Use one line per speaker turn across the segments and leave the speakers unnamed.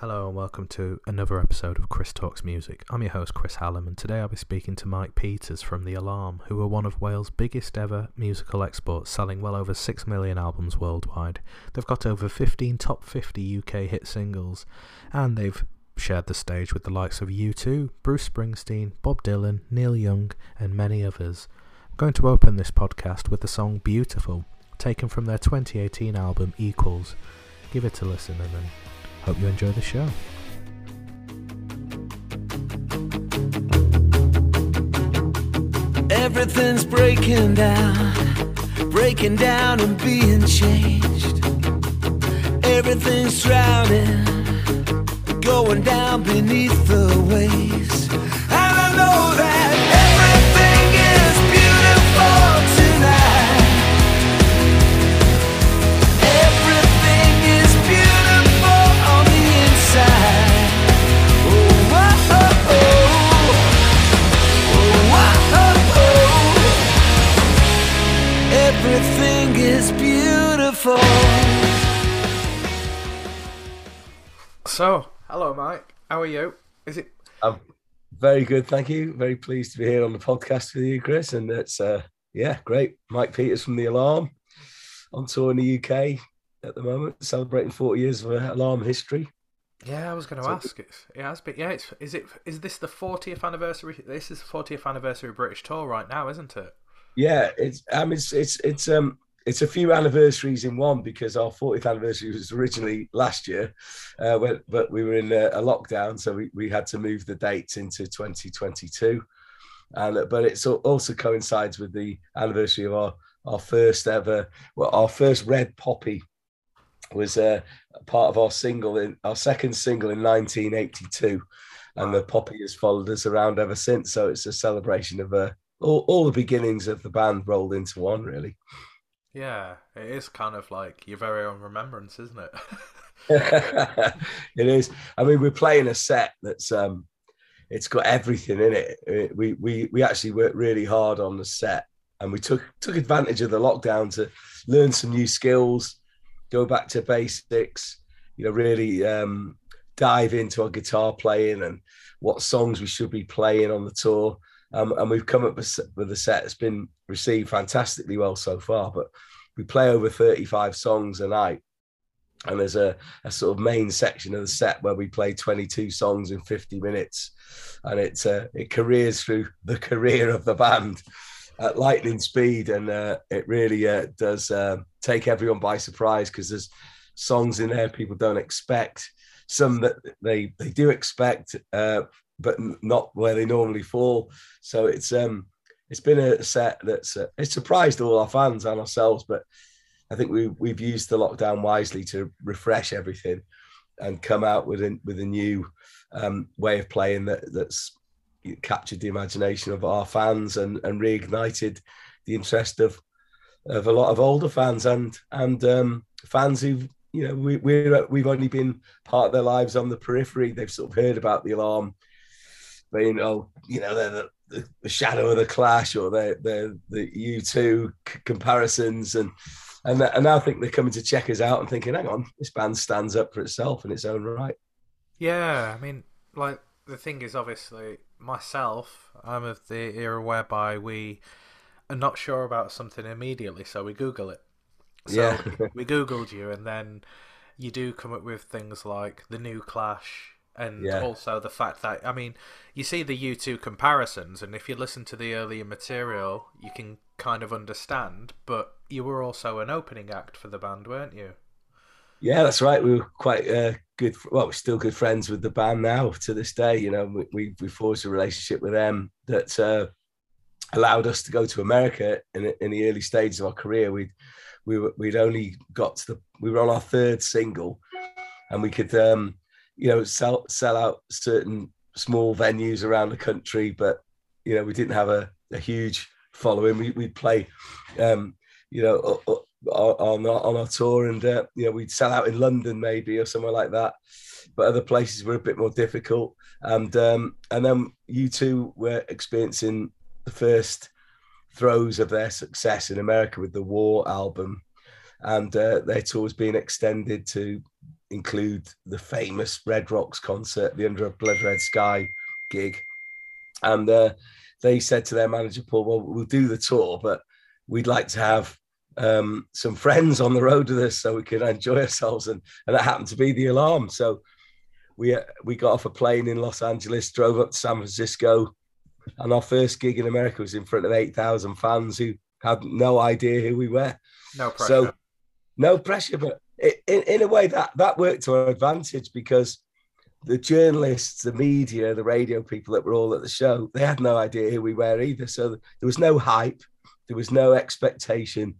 Hello and welcome to another episode of Chris Talks Music. I'm your host Chris Hallam and today I'll be speaking to Mike Peters from The Alarm, who are one of Wales' biggest ever musical exports, selling well over 6 million albums worldwide. They've got over 15 top 50 UK hit singles and they've shared the stage with the likes of U2, Bruce Springsteen, Bob Dylan, Neil Young and many others. I'm going to open this podcast with the song Beautiful, taken from their 2018 album Equals. Give it a listen and then Hope you enjoy the show.
Everything's breaking down, breaking down and being changed. Everything's drowning, going down beneath the waves. And I know that is beautiful.
So, hello Mike. How are you? Is it
I'm very good, thank you. Very pleased to be here on the podcast with you, Chris. And it's uh yeah, great. Mike Peters from the Alarm on tour in the UK at the moment, celebrating 40 years of uh, Alarm history.
Yeah, I was going to
So-
ask. It's, it has been. Yeah, it's, is it? Is this the 40th anniversary? This is the 40th anniversary British tour right now, isn't it?
Yeah, it's I mean it's it's it's um it's a few anniversaries in one because our 40th anniversary was originally last year, uh, when, but we were in a, a lockdown, so we, we had to move the dates into 2022. And but it also coincides with the anniversary of our our first ever, well, our first Red Poppy was uh, part of our single in our second single in 1982, and the Poppy has followed us around ever since. So it's a celebration of uh, all, all the beginnings of the band rolled into one, really.
Yeah, it is kind of like your very own remembrance, isn't it?
it is. I mean, we're playing a set that's um, it's got everything in it. We we we actually worked really hard on the set, and we took took advantage of the lockdown to learn some new skills, go back to basics. You know, really um, dive into our guitar playing and what songs we should be playing on the tour. Um, and we've come up with, a set that's been received fantastically well so far. But we play over 35 songs a night and there's a, a sort of main section of the set where we play 22 songs in 50 minutes and it's uh, it careers through the career of the band at lightning speed and uh, it really uh, does uh, take everyone by surprise because there's songs in there people don't expect some that they they do expect uh, but not where they normally fall so it's um it's been a set that's uh, it's surprised all our fans and ourselves but I think we we've used the lockdown wisely to refresh everything and come out with a with a new um, way of playing that that's captured the imagination of our fans and and reignited the interest of of a lot of older fans and and um, fans who've you know we we're, we've only been part of their lives on the periphery. They've sort of heard about the alarm, being oh you know they're the, the, the shadow of the Clash or they're they're the U2 comparisons and and and now I think they're coming to check us out and thinking, hang on, this band stands up for itself in its own right.
Yeah, I mean, like the thing is, obviously, myself, I'm of the era whereby we are not sure about something immediately, so we Google it. So
Yeah.
we Googled you, and then you do come up with things like the new Clash, and
Yeah.
also the fact that I mean, you see the U2 comparisons, and if you listen to the earlier material, you can kind of understand. But you were also an opening act for the band, weren't you?
Yeah, that's right. We were quite uh, good. Well, we're still good friends with the band now to this day. You know, we we, we forged a relationship with them that uh, allowed us to go to America in in the early stages of our career. We we were, we'd only got to the we were on our third single, and we could um, you know sell sell out certain small venues around the country, but you know we didn't have a, a huge following. We we'd play. Um, you know, on our, on our tour, and uh, you know we'd sell out in London maybe or somewhere like that. But other places were a bit more difficult, and um, and then U2 were experiencing the first throes of their success in America with the War album, and uh, their tour's been extended to include the famous Red Rocks concert, the Under a Blood Red Sky gig, and uh, they said to their manager Paul, "Well, we'll do the tour, but we'd like to have." Um, some friends on the road with us so we could enjoy ourselves and, and that happened to be the alarm so we uh, we got off a plane in Los Angeles, drove up to San Francisco, and our first gig in America was in front of eight thousand fans who had no idea who we were.
No pressure.
So no pressure, but in in a way that that worked to our advantage because the journalists, the media, the radio people that were all at the show, they had no idea who we were either. So there was no hype, there was no expectation.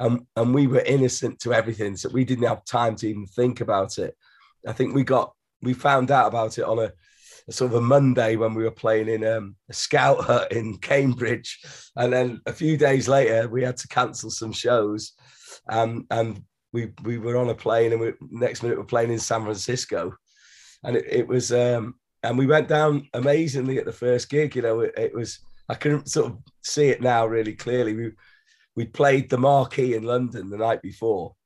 And, and we were innocent to everything. So we didn't have time to even think about it. I think we got we found out about it on a, a sort of a Monday when we were playing in um, a scout hut in Cambridge, and then a few days later we had to cancel some shows, um, and we we were on a plane, and we, next minute we're playing in San Francisco, and it, it was um, and we went down amazingly at the first gig. You know, it, it was I can sort of see it now really clearly. We we played the Marquee in London the night before,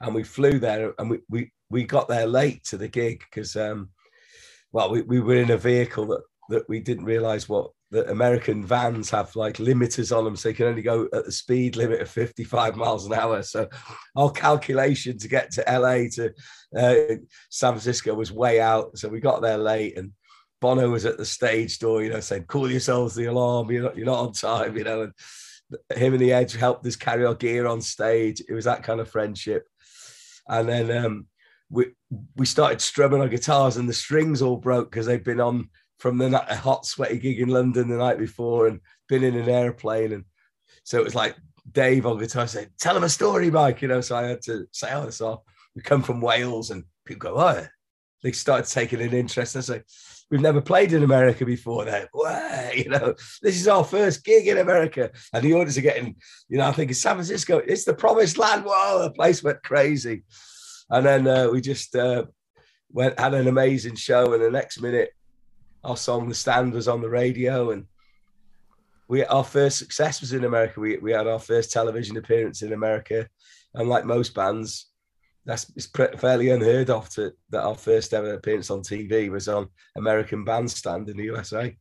and we flew there, and we we we got there late to the gig because, um, well, we, we were in a vehicle that, that we didn't realize what the American vans have like limiters on them, so they can only go at the speed limit of 55 miles an hour. So our calculation to get to LA to uh, San Francisco was way out. So we got there late and Bono was at the stage door, you know, saying, call yourselves the alarm, you're not, you're not on time, you know, and him and the Edge helped us carry our gear on stage. It was that kind of friendship. And then um, we we started strumming our guitars and the strings all broke because they'd been on from the hot sweaty gig in London the night before and been in an airplane and so it was like Dave on guitar said, "Tell him a story, Mike." You know, so I had to say, "Oh, so we come from Wales," and people go, "Oh." They started taking an interest. I say, "We've never played in America before." There, you know, this is our first gig in America, and the orders are getting, you know, I think in San Francisco, it's the promised land. Whoa, the place went crazy. And then uh, we just uh, went had an amazing show. And the next minute, our song "The Stand" was on the radio, and we our first success was in America. We we had our first television appearance in America, and like most bands, that's it's fairly unheard of to that our first ever appearance on TV was on American Bandstand in the USA.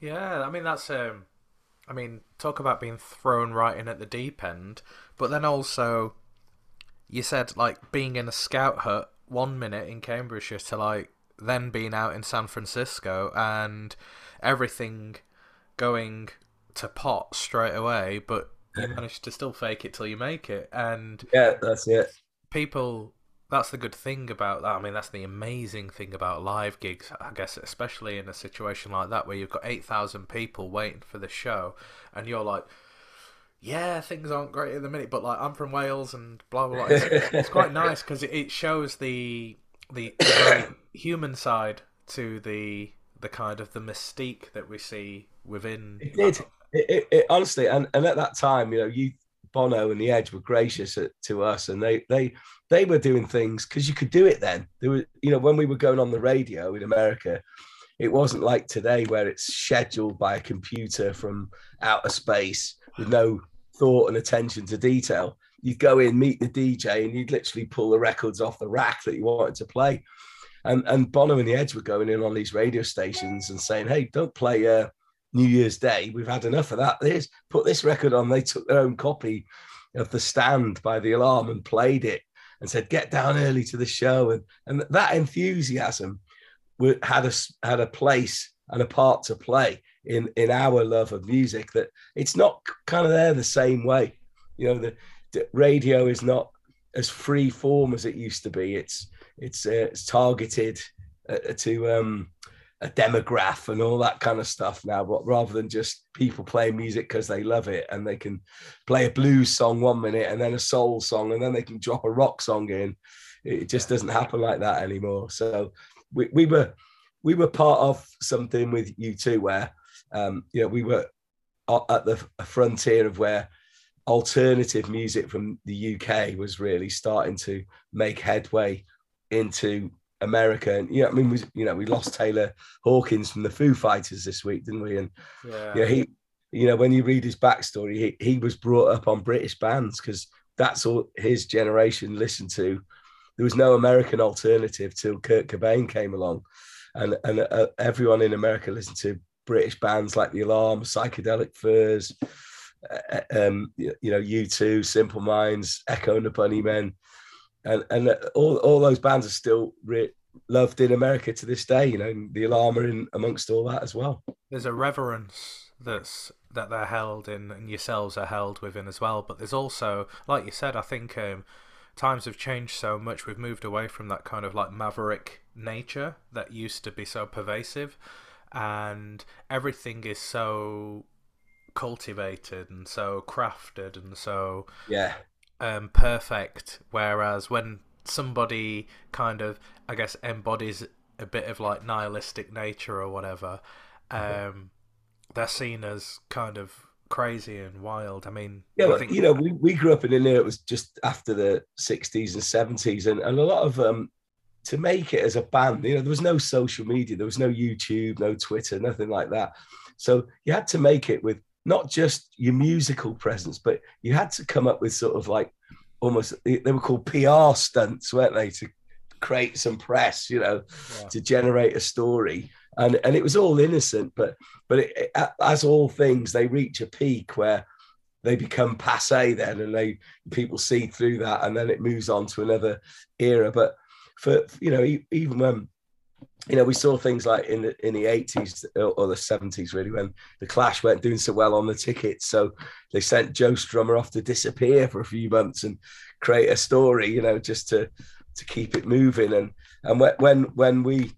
Yeah, I mean that's um, I mean talk about being thrown right in at the deep end, but then also you said like being in a scout hut one minute in Cambridgeshire to like then being out in San Francisco and everything going to pot straight away, but you managed to still fake it till you make it. And
yeah, that's it.
People, that's the good thing about that. I mean, that's the amazing thing about live gigs, I guess, especially in a situation like that where you've got 8,000 people waiting for the show and you're like, yeah, things aren't great at the minute, but like I'm from Wales and blah blah. blah. It's, it's quite nice because it, it shows the the, the human side to the the kind of the mystique that we see within.
It did. It, it, it, honestly, and, and at that time, you know, you Bono and the Edge were gracious at, to us, and they they they were doing things because you could do it then. There was, you know, when we were going on the radio in America, it wasn't like today where it's scheduled by a computer from outer space with no thought and attention to detail. You'd go in, meet the DJ, and you'd literally pull the records off the rack that you wanted to play. And and Bono and the Edge were going in on these radio stations and saying, "Hey, don't play uh, New Year's Day. We've had enough of that. This put this record on." They took their own copy of the Stand by the Alarm and played it and said, "Get down early to the show." And and that enthusiasm had a had a place and a part to play in in our love of music that it's not kind of there the same way you know the, radio is not as free form as it used to be. It's it's uh, it's targeted uh, to um a demograph and all that kind of stuff now but rather than just people playing music because they love it and they can play a blues song one minute and then a soul song and then they can drop a rock song in it just doesn't happen like that anymore. So we, we were we were part of something with U2 where um, you know, we were at the frontier of where alternative music from the UK was really starting to make headway into America. And, you know, I mean, we, you know, we lost Taylor Hawkins from the Foo Fighters this week, didn't we? And, yeah, you know, he, you know, when you read his backstory, he, he was brought up on British bands because that's all his generation listened to there was no American alternative till Kurt Cobain came along, and and uh, everyone in America listened to British bands like The Alarm, Psychedelic Furs, um, you, know, U2, Simple Minds, Echo and the Bunnymen, and and all all those bands are still re- loved in America to this day. You know, The Alarm are in amongst all that as well.
There's a reverence that's that they're held in, and yourselves are held within as well. But there's also, like you said, I think um, times have changed so much. We've moved away from that kind of like maverick nature that used to be so pervasive, and everything is so cultivated and so crafted and so
yeah
um, perfect. Whereas when somebody kind of, I guess, embodies a bit of like nihilistic nature or whatever, um, they're seen as kind of crazy and wild. I mean,
yeah,
I think...
you know, we, we grew up in India. It was just after the '60s and '70s, and, and a lot of um, to make it as a band. You know, there was no social media, there was no YouTube, no Twitter, nothing like that. So you had to make it with not just your musical presence, but you had to come up with sort of like almost they were called PR stunts, weren't they, to create some press, you know, yeah. to generate a story. And and it was all innocent, but but it, it, as all things, they reach a peak where they become passe then, and they people see through that, and then it moves on to another era. But for you know, even when you know, we saw things like in the in the eighties or the seventies, really, when the Clash weren't doing so well on the tickets, so they sent Joe Strummer off to disappear for a few months and create a story, you know, just to to keep it moving. And and when when we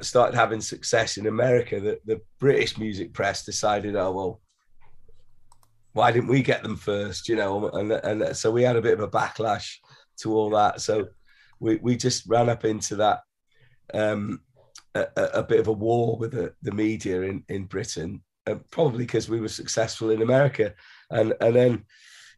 started having success in America, the, the British music press decided, oh well, why didn't we get them first, you know? And and so we had a bit of a backlash to all that. So we we just ran up into that. Um, a, a, bit of a war with the, the media in, in Britain, uh, probably because we were successful in America. And and then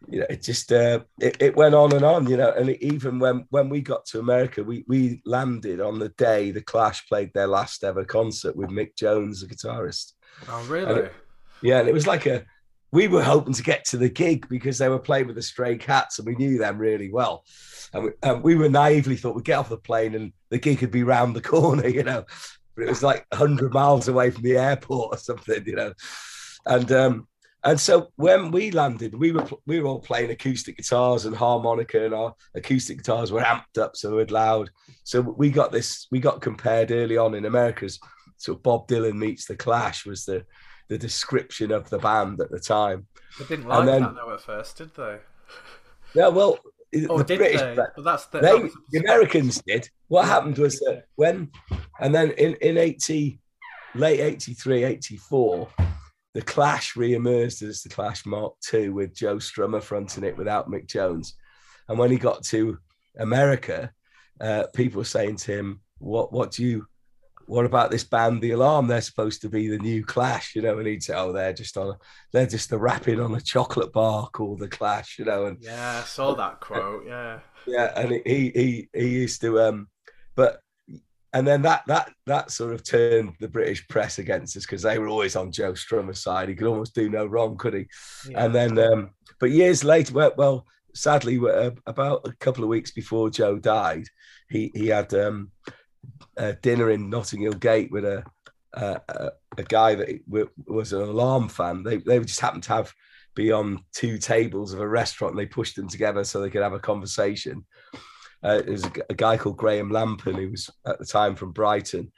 you know, it just uh, it, it went on and on, you know. And even when when we got to America, we we landed on the day the Clash played their last ever concert with Mick Jones, the guitarist.
Oh, really?
And it, yeah, and it was like a. We were hoping to get to the gig because they were playing with the Stray Cats, and we knew them really well. And we, and we were naively thought we'd get off the plane and the gig could be round the corner, you know. But it was like 100 miles away from the airport or something, you know. And um, and so when we landed, we were we were all playing acoustic guitars and harmonica, and our acoustic guitars were amped up so it loud. So we got this, we got compared early on in America's. So Bob Dylan meets the Clash was the the description of the band at the time.
They didn't like then, that though at first, did they?
Yeah, well,
oh, the British, they? Well, that's the,
they,
that
the Americans did. What happened was that when, and then in in eighty, late 83, 84 the Clash re-emerged as the Clash Mark II with Joe Strummer fronting it without Mick Jones. And when he got to America, uh, people were saying to him, "What? What do you? What about this band, The Alarm? They're supposed to be the new Clash, you know." And he'd say, "Oh, they're just on. A, they're just the wrapping on a chocolate bar called the Clash, you know." And
yeah, I saw that quote. Yeah,
yeah, and he he he used to um, but and then that that that sort of turned the British press against us because they were always on Joe Strummer's side. He could almost do no wrong, could he? Yeah. And then, um, but years later, well, well sadly, uh, about a couple of weeks before Joe died, he he had um, a dinner in Notting Hill Gate with a a, a guy that was an alarm fan. They they just happened to have be on two tables of a restaurant. And they pushed them together so they could have a conversation uh, there's a, a, guy called Graham Lampen who was at the time from Brighton.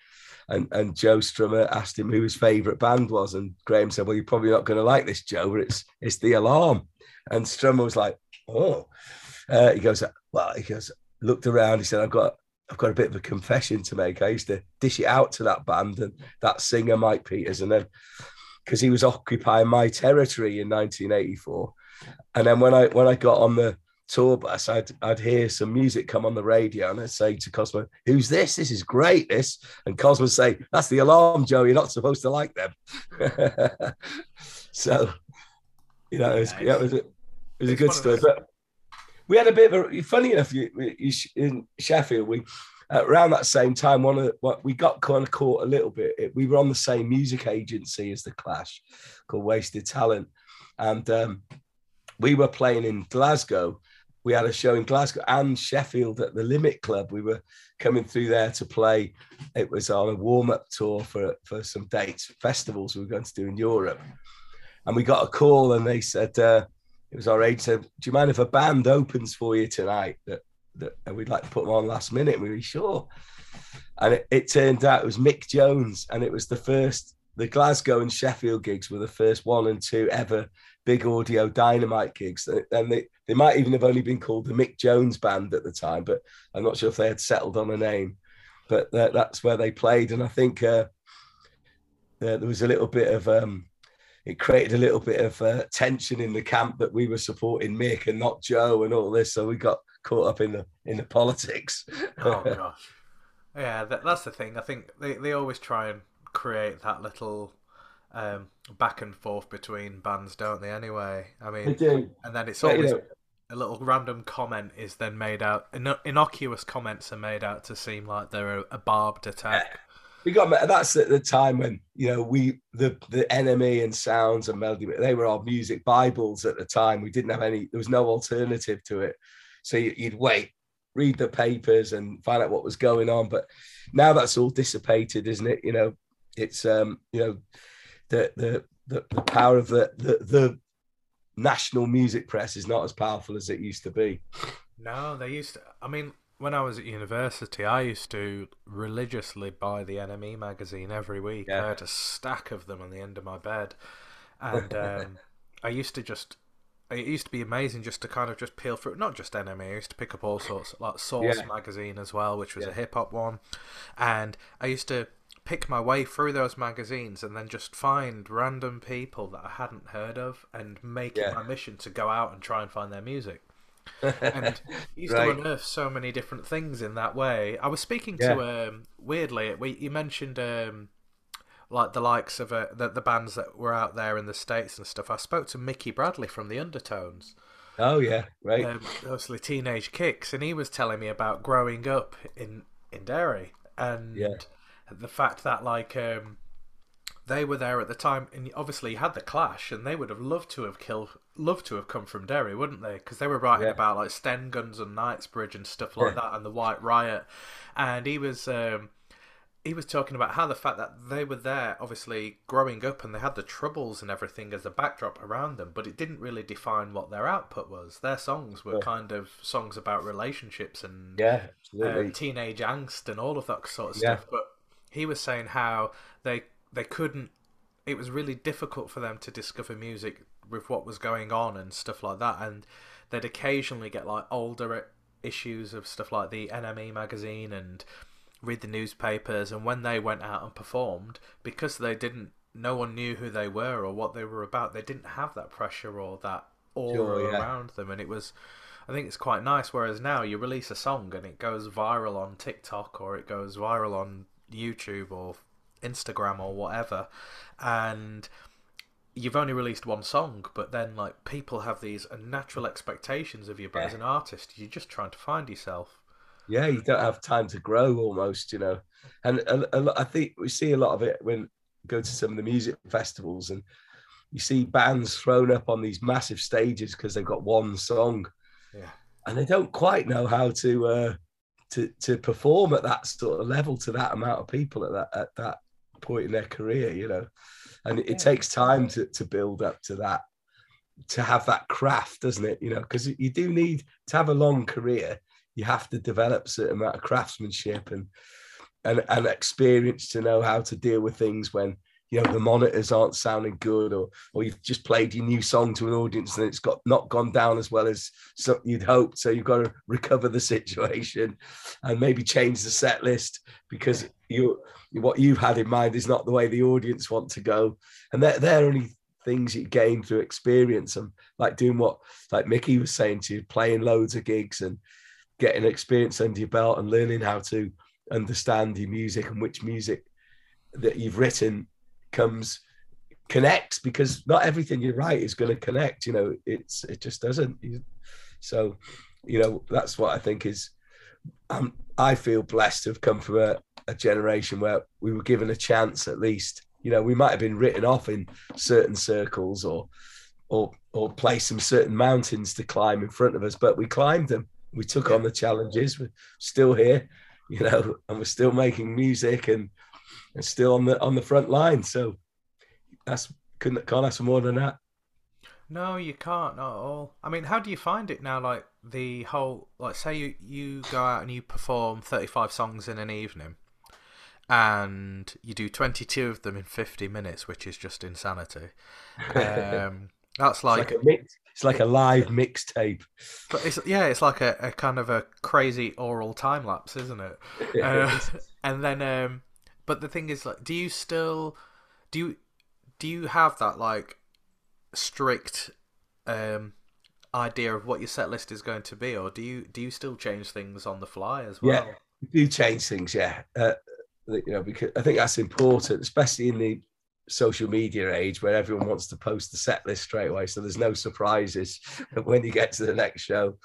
And, and Joe Strummer asked him who his favourite band was. And Graham said, Well, you're probably not going to like this, Joe, but it's, it's The Alarm. And Strummer was like, Oh. Uh, he goes, Well, he goes, looked around. He said, I've got I've got a bit of a confession to make. I used to dish it out to that band and that singer, Mike Peters. And then because he was occupying my territory in 1984. And then when I when I got on the tour bus, I'd I'd hear some music come on the radio, and I'd say to Cosmo, "Who's this? This is great." This, and Cosmo would say, "That's the alarm, Joe. You're not supposed to like them." so, you know, it was, yeah, it was, a, it was a good story. But we had a bit of a funny enough. In Sheffield, we uh, around that same time, one of what we got kind of caught a little bit. It, we were on the same music agency as the Clash, called Wasted Talent, and um, we were playing in Glasgow we had a show in Glasgow and Sheffield at the Limit Club. We were coming through there to play. It was on a warm up tour for, for some dates, festivals we were going to do in Europe. And we got a call and they said, uh, it was our agent said, Do you mind if a band opens for you tonight? That, that we'd like to put them on last minute. We were sure. And it, it turned out it was Mick Jones. And it was the first, the Glasgow and Sheffield gigs were the first one and two ever big audio dynamite gigs. And they, they might even have only been called the Mick Jones Band at the time, but I'm not sure if they had settled on a name. But that, that's where they played. And I think uh, there was a little bit of, um, it created a little bit of uh, tension in the camp that we were supporting Mick and not Joe and all this. So we got caught up in the in the politics.
oh gosh, yeah, that, that's the thing. I think they, they always try and create that little um, back and forth between bands, don't they? Anyway, I mean,
they do.
and then it's always you know, a little random comment is then made out. Innocuous comments are made out to seem like they're a, a barbed attack.
We got that's at the time when you know we the the NME and sounds and melody they were our music bibles at the time. We didn't have any. There was no alternative to it, so you'd wait, read the papers, and find out what was going on. But now that's all dissipated, isn't it? You know, it's um you know the the the, the power of the, the the national music press is not as powerful as it used to be.
No, they used to. I mean, when I was at university, I used to religiously buy the NME magazine every week. Yeah. I had a stack of them on the end of my bed, and um, I used to just. It used to be amazing just to kind of just peel through, not just NME. I used to pick up all sorts, like Source yeah. magazine as well, which was yeah. a hip hop one, and I used to pick my way through those magazines and then just find random people that I hadn't heard of and make it my mission to go out and try and find their music. And used right. to unearth so many different things in that way. I was speaking yeah. to um, weirdly. We you mentioned um, like the likes of uh, the the bands that were out there in the states and stuff. I spoke to Mickey Bradley from the Undertones.
Oh yeah, right.
Um, mostly Teenage Kicks, and he was telling me about growing up in in Derry and yeah the fact that like um, they were there at the time, and obviously you had the clash, and they would have loved to have killed, loved to have come from Derry, wouldn't they? Because they were writing yeah. about like Sten Guns and Knightsbridge and stuff like yeah. that, and the White Riot, and he was. Um, he was talking about how the fact that they were there, obviously growing up, and they had the troubles and everything as a backdrop around them, but it didn't really define what their output was. Their songs were yeah. kind of songs about relationships and
yeah,
uh, teenage angst and all of that sort of stuff. But he was saying how they they couldn't. It was really difficult for them to discover music with what was going on and stuff like that, and they'd occasionally get like older issues of stuff like the NME magazine and read the newspapers. And when they went out and performed, because they didn't, no one knew who they were or what they were about. They didn't have that pressure or that aura sure, yeah. around them, and it was. I think it's quite nice. Whereas now you release a song and it goes viral on TikTok or it goes viral on YouTube or Instagram or whatever, and you've only released one song, but then like people have these natural expectations of you, but yeah. as an artist, you're just trying to find yourself.
Yeah, you don't have time to grow almost, you know. And, and, I think we see a lot of it when go to some of the music festivals and you see bands thrown up on these massive stages because they've got one song.
Yeah.
And they don't quite know how to uh, to to perform at that sort of level to that amount of people at that at that point in their career, you know. And it, it takes time to to build up to that, to have that craft, doesn't it? You know, because you do need to have a long career. You have to develop a certain amount of craftsmanship and and and experience to know how to deal with things when you know the monitors aren't sounding good or or you've just played your new song to an audience and it's got not gone down as well as you'd hoped. So you've got to recover the situation and maybe change the set list because you what you've had in mind is not the way the audience want to go. And they're, they're only things you gain through experience and like doing what like mickey was saying to you playing loads of gigs and getting experience under your belt and learning how to understand your music and which music that you've written comes connects because not everything you write is going to connect you know it's it just doesn't so you know that's what i think is um, i feel blessed to have come from a, a generation where we were given a chance at least you know we might have been written off in certain circles or or or place some certain mountains to climb in front of us, but we climbed them. We took on the challenges. We're still here, you know, and we're still making music and and still on the on the front line. So that's couldn't can't ask for more than that.
No, you can't not at all. I mean, how do you find it now? Like the whole, like, say you you go out and you perform thirty five songs in an evening, and you do twenty two of them in fifty minutes, which is just insanity. Um, that's like,
It's like a mix, it's like a live mixtape.
but it's yeah, it's like a, a kind of a crazy oral time lapse, isn't it? Uh, and then, um, but the thing is, like, do you still do you do you have that like strict um idea of what your set list is going to be, or do you do you still change things on the fly as well?
Yeah. Do change things, yeah. Uh, you know, because I think that's important, especially in the social media age where everyone wants to post the set list straight away, so there's no surprises when you get to the next show.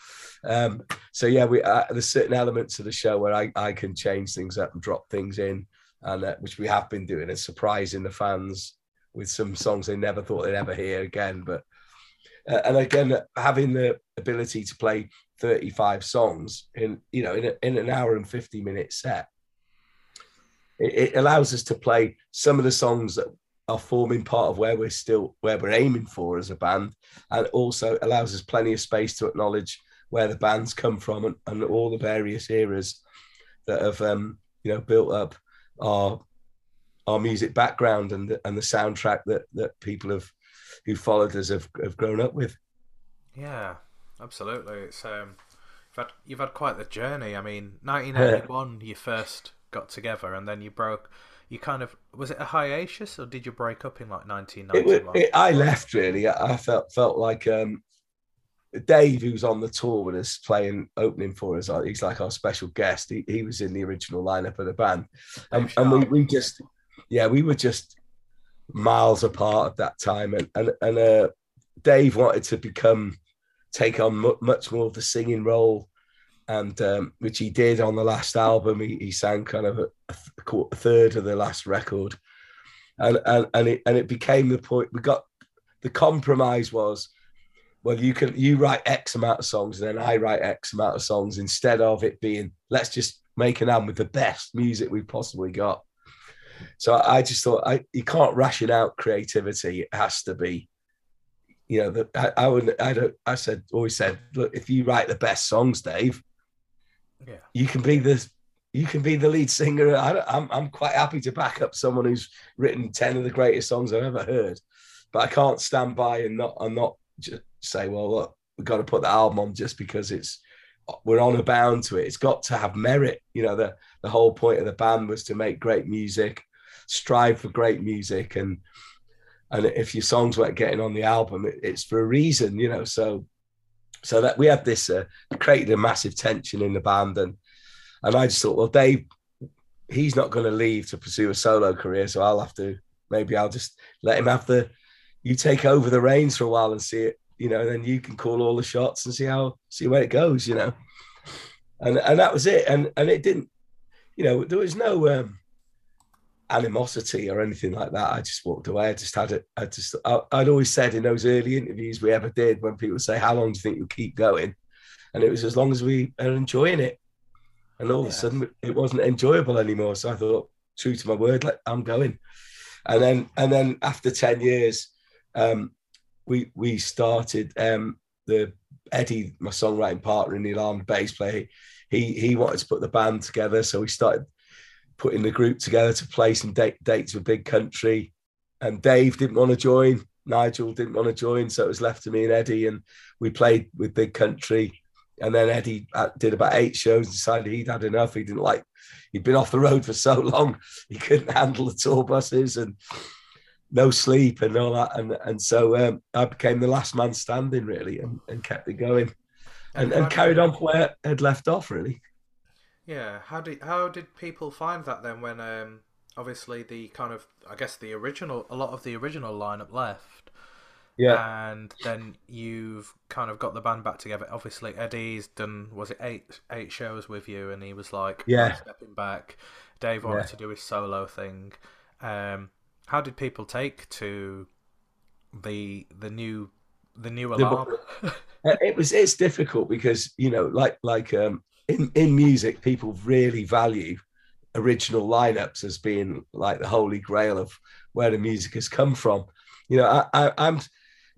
Um, so yeah, we uh, there's certain elements of the show where I, I can change things up and drop things in, and uh, which we have been doing and surprising the fans with some songs they never thought they'd ever hear again. But uh, and again, having the ability to play 35 songs in you know in, a, in an hour and 50 minute set, it, it allows us to play some of the songs that are forming part of where we're still where we're aiming for as a band, and also allows us plenty of space to acknowledge where the bands come from and, and all the various eras that have um, you know built up our our music background and the, and the soundtrack that that people have who followed us have, have grown up with.
Yeah, absolutely. It's um, you've had you've had quite the journey. I mean, 1981, you first got together, and then you broke. You kind of was it a hiatus, or did you break up in like
It,
1991?
I left really. I I felt felt like um, Dave, who's on the tour with us, playing opening for us. He's like our special guest. He, he was in the original lineup of the band, and, and we, we just yeah we were just miles apart at that time, and and and uh, Dave wanted to become take on mu- much more of the singing role. And um, which he did on the last album, he, he sang kind of a, a third of the last record, and and and it and it became the point. We got the compromise was, well, you can you write X amount of songs, and then I write X amount of songs, instead of it being let's just make an album with the best music we've possibly got. So I just thought I you can't ration out creativity. It has to be, you know, that I, I would I don't I said always said, look, if you write the best songs, Dave,
yeah,
you can be the you can be the lead singer. I, don't- I'm I'm quite happy to back up someone who's written ten of the greatest songs I've ever heard, but I can't stand by and not and not just say, well, look, we've got to put the album on just because it's we're on a bound to it. It's got to have merit. You know, the the whole point of the band was to make great music, strive for great music, and and if your songs weren't getting on the album, it, it's for a reason. You know, so so that we had this uh, created a massive tension in the band and and I just thought, well, Dave, he's not going to leave to pursue a solo career, so I'll have to maybe I'll just let him have the you take over the reins for a while and see it, you know, then you can call all the shots and see how see where it goes, you know. And and that was it. And and it didn't, you know, there was no um animosity or anything like that. I just walked away. I just had it. I just I, I'd always said in those early interviews we ever did when people say, How long do you think you'll keep going? And it was as long as we are enjoying it. And all of a sudden it wasn't enjoyable anymore. So I thought, true to my word, like I'm going. And then and then after 10 years, um, we we started um the Eddie, my songwriting partner in the alarm bass player, he he wanted to put the band together. So we started putting the group together to play some date, dates with Big Country. And Dave didn't want to join. Nigel didn't want to join, so it was left to me and Eddie, and we played with Big Country. And then Eddie uh, did about eight shows, and decided he'd had enough. He didn't like. He'd been off the road for so long, he couldn't handle the tour buses and no sleep and all that. And and so um, I became the last man standing, really, and, and kept it going, and, and
did-
carried on where I'd left off, really.
Yeah, how did how did people find that then when um obviously the kind of I guess the original a lot of the original lineup left
Yeah,
and then you've kind of got the band back together. Obviously Eddie's done was it eight eight shows with you and he was like
Yeah.
Stepping back. Dave wanted
Yeah.
to do his solo thing. Um how did people take to the the new the new alarm.
Uh, it was it's difficult because you know like like um in in music people really value original lineups as being like the holy grail of where the music has come from. You know i, I i'm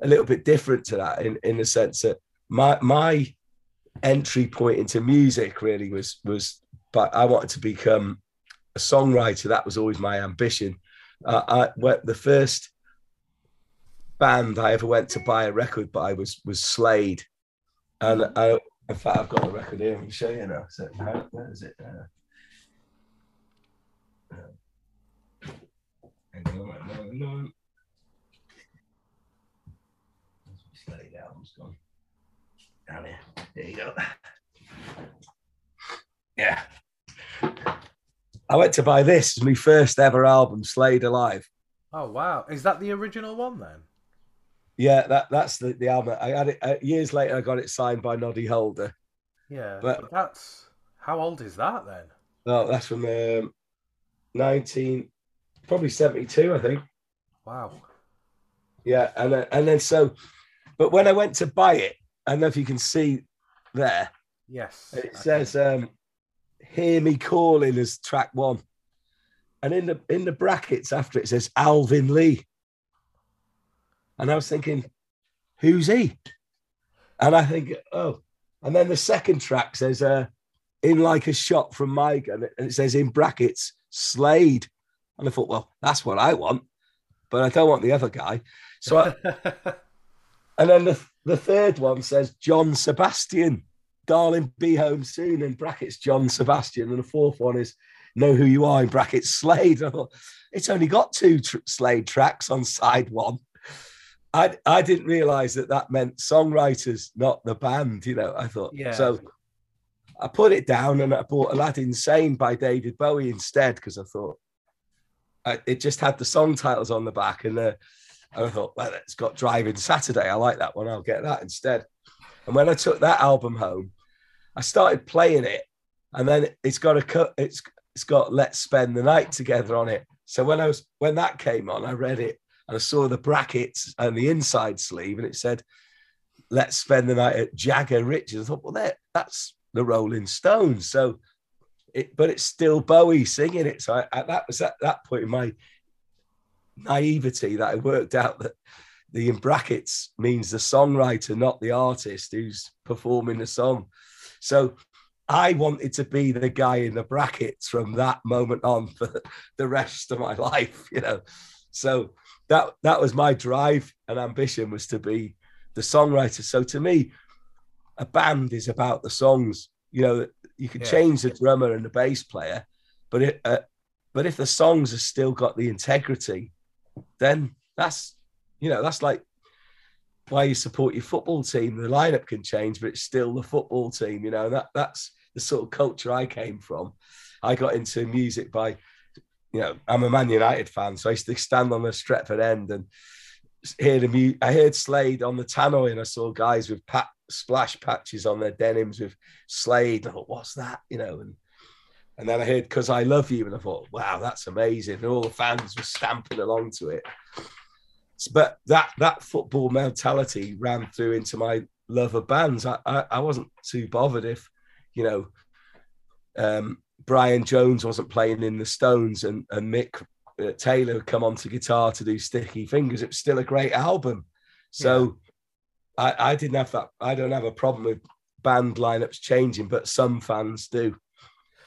a little bit different to that in in the sense that my my entry point into music really was was but i wanted to become a songwriter. That was always my ambition uh, i went the first band I ever went to buy a record by was was Slade, and I, in fact I've got the record here. I can show you now. So how, where is it? Uh, uh, Slade album's gone. Down here. There you go. Yeah. I went to buy this as my first ever album, Slade Alive.
Oh wow, is that the original one then?
Yeah, that that's the, the album. I had it uh, years later. I got it signed by Noddy Holder.
Yeah,
But-
but that's how old is that then?
Oh, that's from um, nineteen, probably seventy two, I think.
Wow.
Yeah, and then, and then so, but when I went to buy it, I don't know if you can see there.
Yes.
It
I
says um, "Hear Me Calling" as track one, and in the in the brackets after it says Alvin Lee. And I was thinking, who's he? And I think, oh, and then the second track says, uh, "In like a shot from my gun," and it says in brackets Slade. And I thought, well, that's what I want, but I don't want the other guy. So, I, and then the the third one says John Sebastian, darling, be home soon in brackets John Sebastian, and the fourth one is know who you are in brackets Slade. I thought it's only got two tr- Slade tracks on side one. I I didn't realize that that meant songwriters, not the band. You know, I thought
Yeah.
so. I put it down and I bought Aladdin Sane by David Bowie instead because I thought I, it just had the song titles on the back and uh, and I thought, well, it's got Drive-In Saturday. I like that one. I'll get that instead. And when I took that album home, I started playing it, and then it's got a cut. It's it's got Let's Spend the Night Together on it. So when I was when that came on, I read it and I saw the brackets and the inside sleeve, and it said, "Let's spend the night at Jagger Richards." I thought, well, that that's the Rolling Stones. So, it but it's still Bowie singing it. So I, that was at that point in my naivety that I worked out that the in brackets means the songwriter, not the artist who's performing the song. So I wanted to be the guy in the brackets from that moment on for the rest of my life, you know. So that that was my drive and ambition was to be the songwriter. So to me, a band is about the songs. You know, you can
Yeah.
change the drummer and the bass player, but it, uh, but if the songs have still got the integrity, then that's you know that's like why you support your football team. The lineup can change, but it's still the football team. You know that that's the sort of culture I came from. I got into music by, you know, I'm a Man United fan, so I used to stand on the Stretford end and hear the mu- I heard Slade on the tannoy, and I saw guys with pat splash patches on their denims with Slade. I thought, what's that? You know, and and then I heard "Cause I Love You," and I thought, wow, that's amazing. And all the fans were stamping along to it. But that that football mentality ran through into my love of bands. I I, I wasn't too bothered if, you know, um, Brian Jones wasn't playing in the Stones and and Mick uh, Taylor would come onto guitar to do Sticky Fingers. It was still a great album. So I, I didn't have that. I don't have a problem with band lineups changing, but some fans do.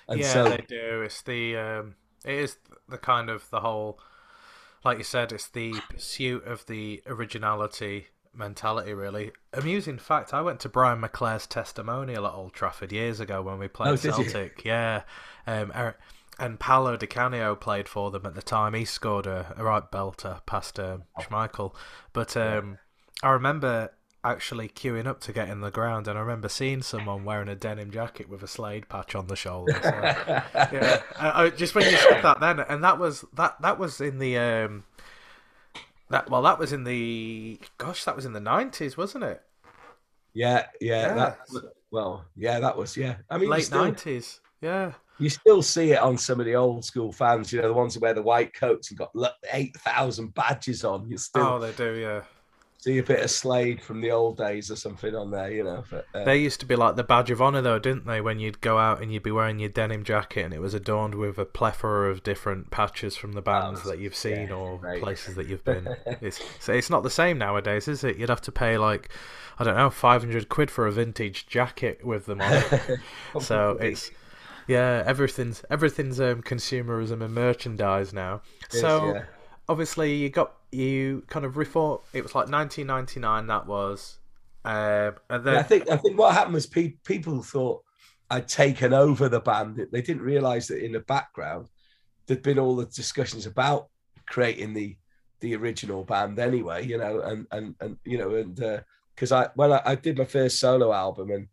And
yeah,
so
they do. It's the um, it is the kind of the whole, like you said, it's the pursuit of the originality mentality. Really amusing fact: I went to Brian McClair's testimonial at Old Trafford years ago when we played
Oh.
Celtic. Yeah, um, and Paolo Di Canio played for them at the time. He scored a, a right belter past um, Schmeichel, but um, I remember actually queuing up to get in the ground, and I remember seeing someone wearing a denim jacket with a Slade patch on the shoulder. So, yeah, I, I, just when you said that, then, and that was that that was in the um, that well, that was in the gosh, that was in the nineties, wasn't it?
yeah, yeah,
Yeah.
that well, yeah, that was yeah. I mean,
Late nineties. Yeah,
you still see it on some of the old school fans. You know, the ones who wear the white coats and got eight thousand badges on. You still
oh, they do. Yeah,
See a bit of Slade from the old days or something on there, you know. But, uh,
They used to be like the badge of honor, though, didn't they? When you'd go out and you'd be wearing your denim jacket, and it was adorned with a plethora of different patches from the bands that you've seen
yeah,
or
right.
places that you've been. it's so it's not the same nowadays, is it? You'd have to pay like I don't know, five hundred quid for a vintage jacket with them on it. so it's yeah, everything's everything's um, consumerism and merchandise now. So
yeah.
Obviously you got you kind of reform. It was like 1999. That was, um, and then
Yeah, I think I think what happened was pe- people thought I'd taken over the band. They didn't realise that in the background there'd been all the discussions about creating the the original band anyway. You know, and and and you know, and because I when I, I did my first solo album and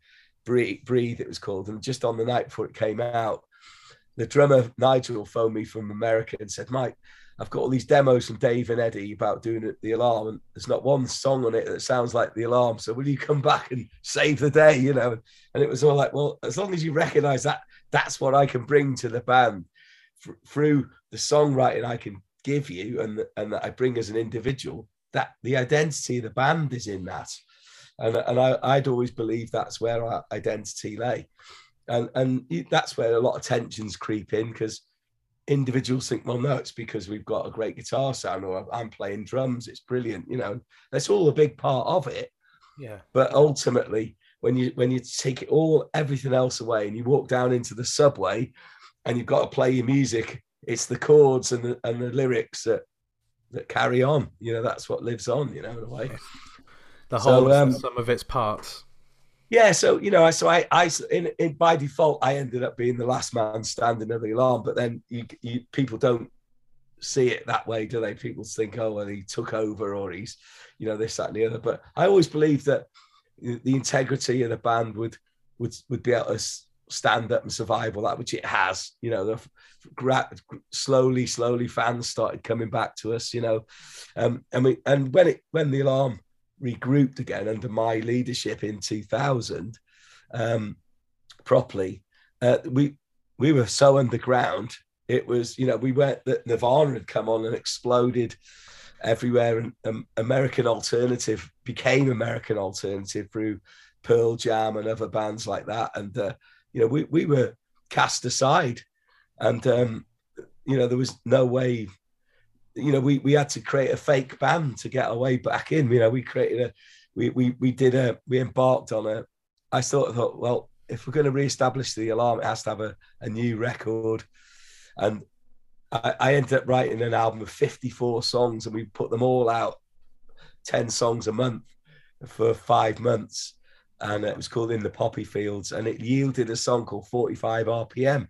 breathe, breathe it was called, and just on the night before it came out, the drummer Nigel phoned me from America and said, Mike. I've got all these demos from Dave and Eddie about doing the alarm, and there's not one song on it that sounds like the alarm. So will you come back and save the day? You know, and it was all like, well, as long as you recognise that, that's what I can bring to the band through the songwriting I can give you, and and that I bring as an individual. That the identity of the band is in that, and and I, I'd always believed that's where our identity lay, and and that's where a lot of tensions creep in because individuals think, well, no, it's because we've got a great guitar sound or I'm playing drums. It's brilliant, you know. That's all a big part of it.
yeah,
But ultimately, when you when you take it all everything else away and you walk down into the subway and you've got to play your music, it's the chords and the and the lyrics that that carry on. You know, that's what lives on. You know, in a way.
the
So,
whole
um,
some of its parts.
Yeah, so you know, so I, I in, in by default, I ended up being the last man standing of the alarm. But then you, you people don't see it that way, do they? People think, oh, well, he took over, or he's, you know, this, that, and the other. But I always believed that the integrity of the band would would would be able to stand up and survive all that, which it has. You know, the slowly, slowly, fans started coming back to us. You know, um, and we and when it when the alarm regrouped again under my leadership in 2000 um, properly uh, we we were so underground. It was you know we went that nirvana had come on and exploded everywhere and um, american alternative became american alternative through pearl jam and other bands like that. And uh, you know we, we were cast aside. And um, you know there was no way you know, we we had to create a fake band to get our way back in. You know, we created a, we we we did a, we embarked on a. I sort of thought, well, if we're going to re-establish the alarm, it has to have a, a new record, and I, I ended up writing an album of fifty-four songs, and we put them all out, ten songs a month, for five months, and it was called In the Poppy Fields, and it yielded a song called Forty Five RPM.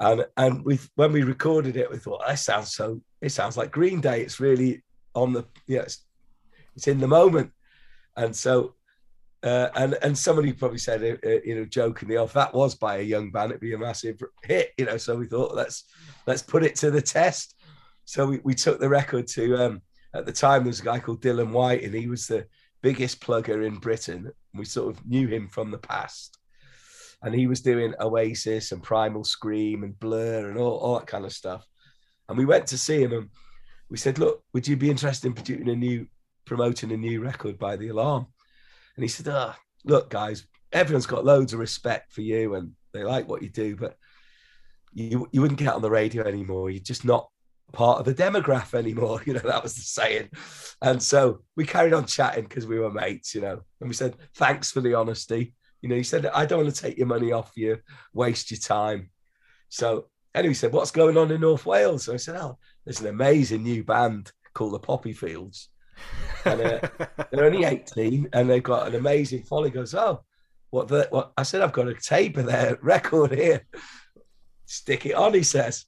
And and we when we recorded it, we thought that sounds so. It sounds like Green Day. It's really on the yeah. It's, it's in the moment, and so uh, and and somebody probably said uh, uh, you know jokingly, "Oh, if that was by a young band, it'd be a massive hit." You know, so we thought let's let's put it to the test. So we, we took the record to um, at the time there was a guy called Dylan White, and he was the biggest plugger in Britain. We sort of knew him from the past and he was doing Oasis and Primal Scream and Blur and all, all that kind of stuff. And we went to see him and we said, "Look, would you be interested in producing a new, promoting a new record by The Alarm?" And he said, "Ah, look, guys, everyone's got loads of respect for you and they like what you do, but you you wouldn't get on the radio anymore. You're just not part of the demograph anymore. You know, that was the saying. And so we carried on chatting because we were mates, you know, and we said, thanks for the honesty. You know, he said, I don't want to take your money off you, waste your time. So anyway, he said, What's going on in North Wales? So I said, Oh, there's an amazing new band called the Poppy Fields. And uh, they're only 18 and they've got an amazing following. He goes, Oh, what the what I said, I've got a tape of their record here. Stick it on, he says.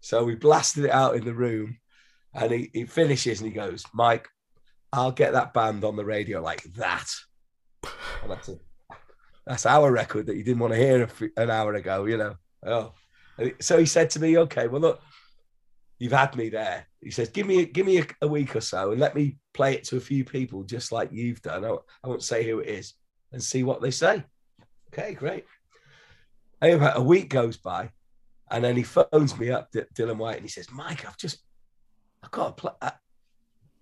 So we blasted it out in the room and he, he finishes and he goes, Mike, I'll get that band on the radio like that. And I said, that's our record that you didn't want to hear an hour ago, you know. Oh, so he said to me, "Okay, well look, you've had me there." He says, "Give me give me a, a week or so and let me play it to a few people, just like you've done. I, I won't say who it is, and see what they say." Okay, great. About a week goes by, and then he phones me up, D- Dylan White, and he says, "Mike, I've just, I've got to play. Uh,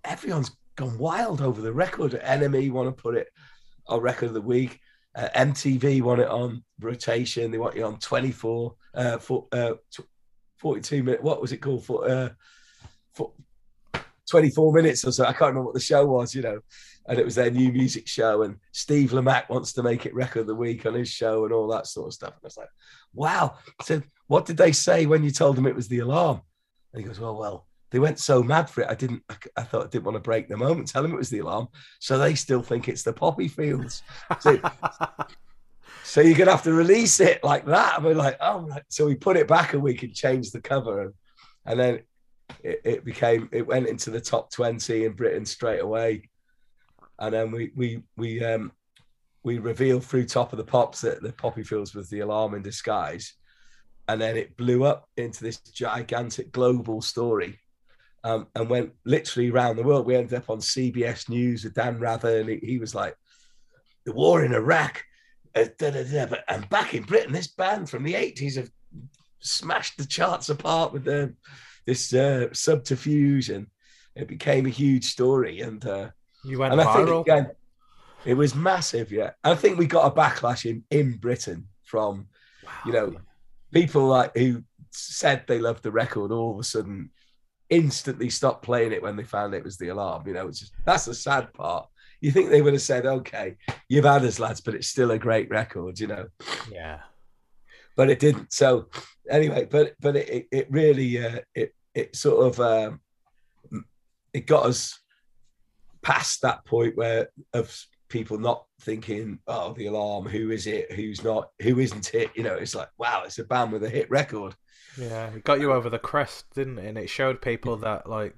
everyone's gone wild over the record. NME want to put it on record of the week. Uh, MTV want it on rotation. They want you on 24, uh, for, uh, 42 minutes. What was it called? For, uh, for 24 minutes or so. I can't remember what the show was, you know. And it was their new music show. And Steve Lamacq wants to make it record of the week on his show and all that sort of stuff. And I was like, wow. Said, what did they say when you told them it was the alarm? And he goes, well, well, they went so mad for it. I didn't, I thought I didn't want to break the moment, tell them it was the alarm. So they still think it's the poppy fields. So, so you're going to have to release it like that. And we're like, oh, right. so we put it back a week and changed the cover. And, and then it, it became, it went into the top 20 in Britain straight away. And then we, we, we, um, we revealed through top of the pops that the poppy fields was the alarm in disguise and then it blew up into this gigantic global story um, and went literally around the world. We ended up on CBS News with Dan Rather, and he, he was like, "The war in Iraq." Uh, da, da, da. But, and back in Britain, this band from the 80s have smashed the charts apart with the, this uh, subterfuge, and it became a huge story. And uh,
you went
and
viral.
I think again, it was massive. Yeah, I think we got a backlash in in Britain from, wow. you know, people like who said they loved the record all of a sudden instantly stopped playing it when they found it was the alarm. You know, just, that's the sad part. You think they would have said, "Okay, you've had us, lads, but it's still a great record," you know?
Yeah.
But it didn't. So anyway, but but it it really uh, it it sort of um, it got us past that point where of people not thinking, "Oh, the alarm, who is it? Who's not? Who isn't it?" You know, it's like, wow, it's a band with a hit record.
Yeah, it got you over the crest, didn't it? And it showed people that like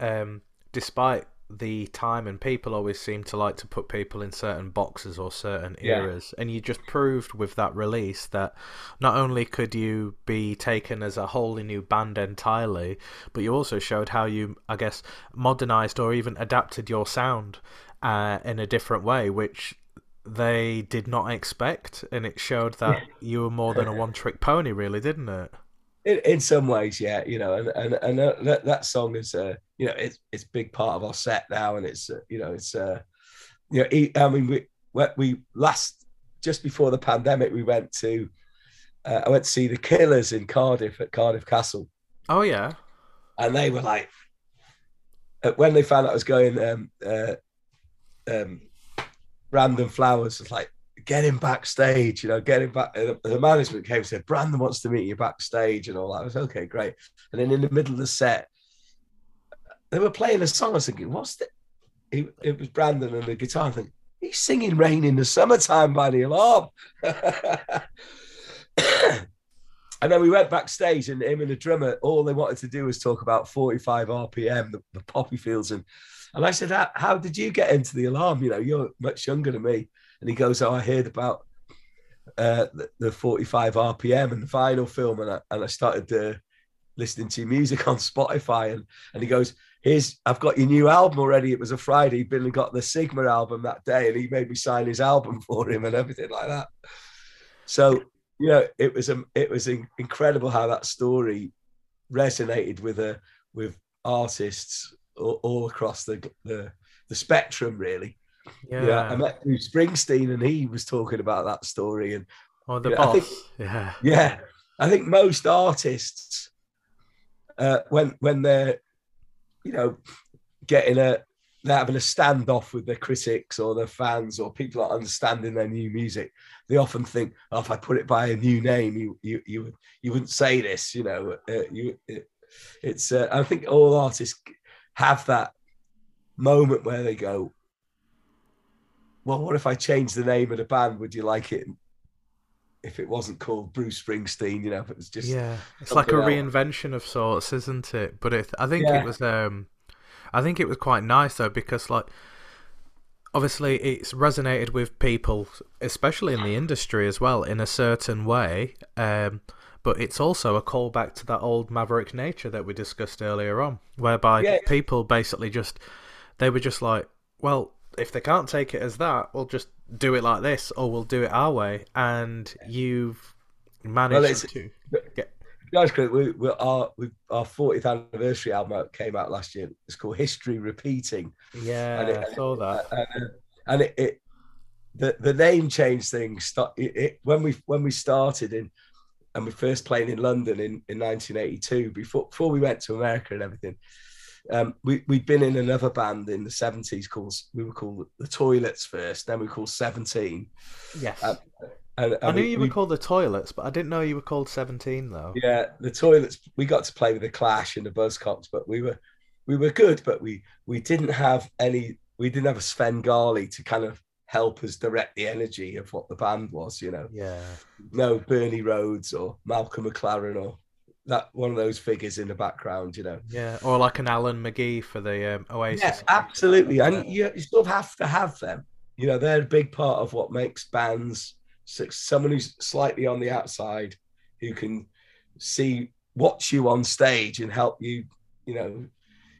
um despite the time and people always seem to like to put people in certain boxes or certain
Yeah.
eras and you just proved with that release that not only could you be taken as a wholly new band entirely but you also showed how you i guess modernized or even adapted your sound uh, in a different way which they did not expect and it showed that you were more than a one trick pony really didn't it?
In, in some ways, yeah, you know, and and and that, that song is, uh, you know, it's it's big part of our set now, and it's, uh, you know, it's, uh, you know, I mean, we we- we last just before the pandemic, we went to, uh, I went to see the Killers in Cardiff at Cardiff Castle,
oh yeah.
And they were like, uh, when they found out I was going, um, uh, um, Brandon Flowers was like, get him backstage, you know, get him back. and The management came and said, Brandon wants to meet you backstage and all that. I was okay, great. And then in the middle of the set, they were playing a song. I was thinking, what's the? He, it was Brandon and the guitar. I think he's singing "Rain in the Summertime" by the Alarm. and then we went backstage, and him and the drummer, all they wanted to do was talk about 45 RPM, the, the poppy fields, and and I said, how, how did you get into the Alarm? You know, you're much younger than me. And he goes, oh, I heard about uh, the, the 45 RPM and the vinyl film, and I, and I started uh, listening to music on Spotify, and and he goes, here's I've got your new album already. It was a Friday. And got the Sigma album that day, and he made me sign his album for him and everything like that. So you know, it was um, it was in- incredible how that story resonated with a with artists all, all across the, the the spectrum, really.
yeah,
Yeah, I met Bruce Springsteen, and he was talking about that story, and
oh the
yeah, I
boss
think-
yeah
yeah, I think most artists, uh, when when they're, you know, getting a they're having a standoff with their critics or their fans or people not understanding their new music, they often think, "Oh, if I put it by a new name, you you you would you wouldn't say this." You know, uh, you it, it's. Uh, I think all artists have that moment where they go, "Well, what if I change the name of the band? Would you like it?" If it wasn't called Bruce Springsteen, you know, if it was just
yeah it's like a
else.
reinvention of sorts isn't it but it i think
Yeah.
it was um i think it was quite nice though because like obviously it's resonated with people especially in the industry as well in a certain way um but it's also a callback to that old maverick nature that we discussed earlier on whereby
Yeah.
people basically just they were just like well if they can't take it as that we'll just do it like this or we'll do it our way and you've managed
it's-
to
That's great. We, we, our we, our 40th anniversary album came out last year. It's called History Repeating.
Yeah,
And it-
I saw that.
and, uh, and it, it the the name change thing Start it, it, when we when we started in and we first played in London in, in 1982 before before we went to America and everything. Um, we we'd been in another band in the 70s called we were called the Toilets first, then we were called 17.
Yes.
uh, And,
I knew
we-
you
we-
were called the Toilets, but I didn't know you were called 17 though.
Yeah, the toilets. We got to play with the Clash and the Buzzcocks, but we were we were good, but we we didn't have any. We didn't have a Svengali to kind of help us direct the energy of what the band was. You know,
Yeah.
no Bernie Rhodes or Malcolm McLaren or that one of those figures in the background. You know,
Yeah. Or like an Alan McGee for the um, Oasis.
yeah, absolutely, and you, you still have to have them. You know, they're a big part of what makes bands. Someone who's slightly on the outside, who can see, watch you on stage, and help you. You know,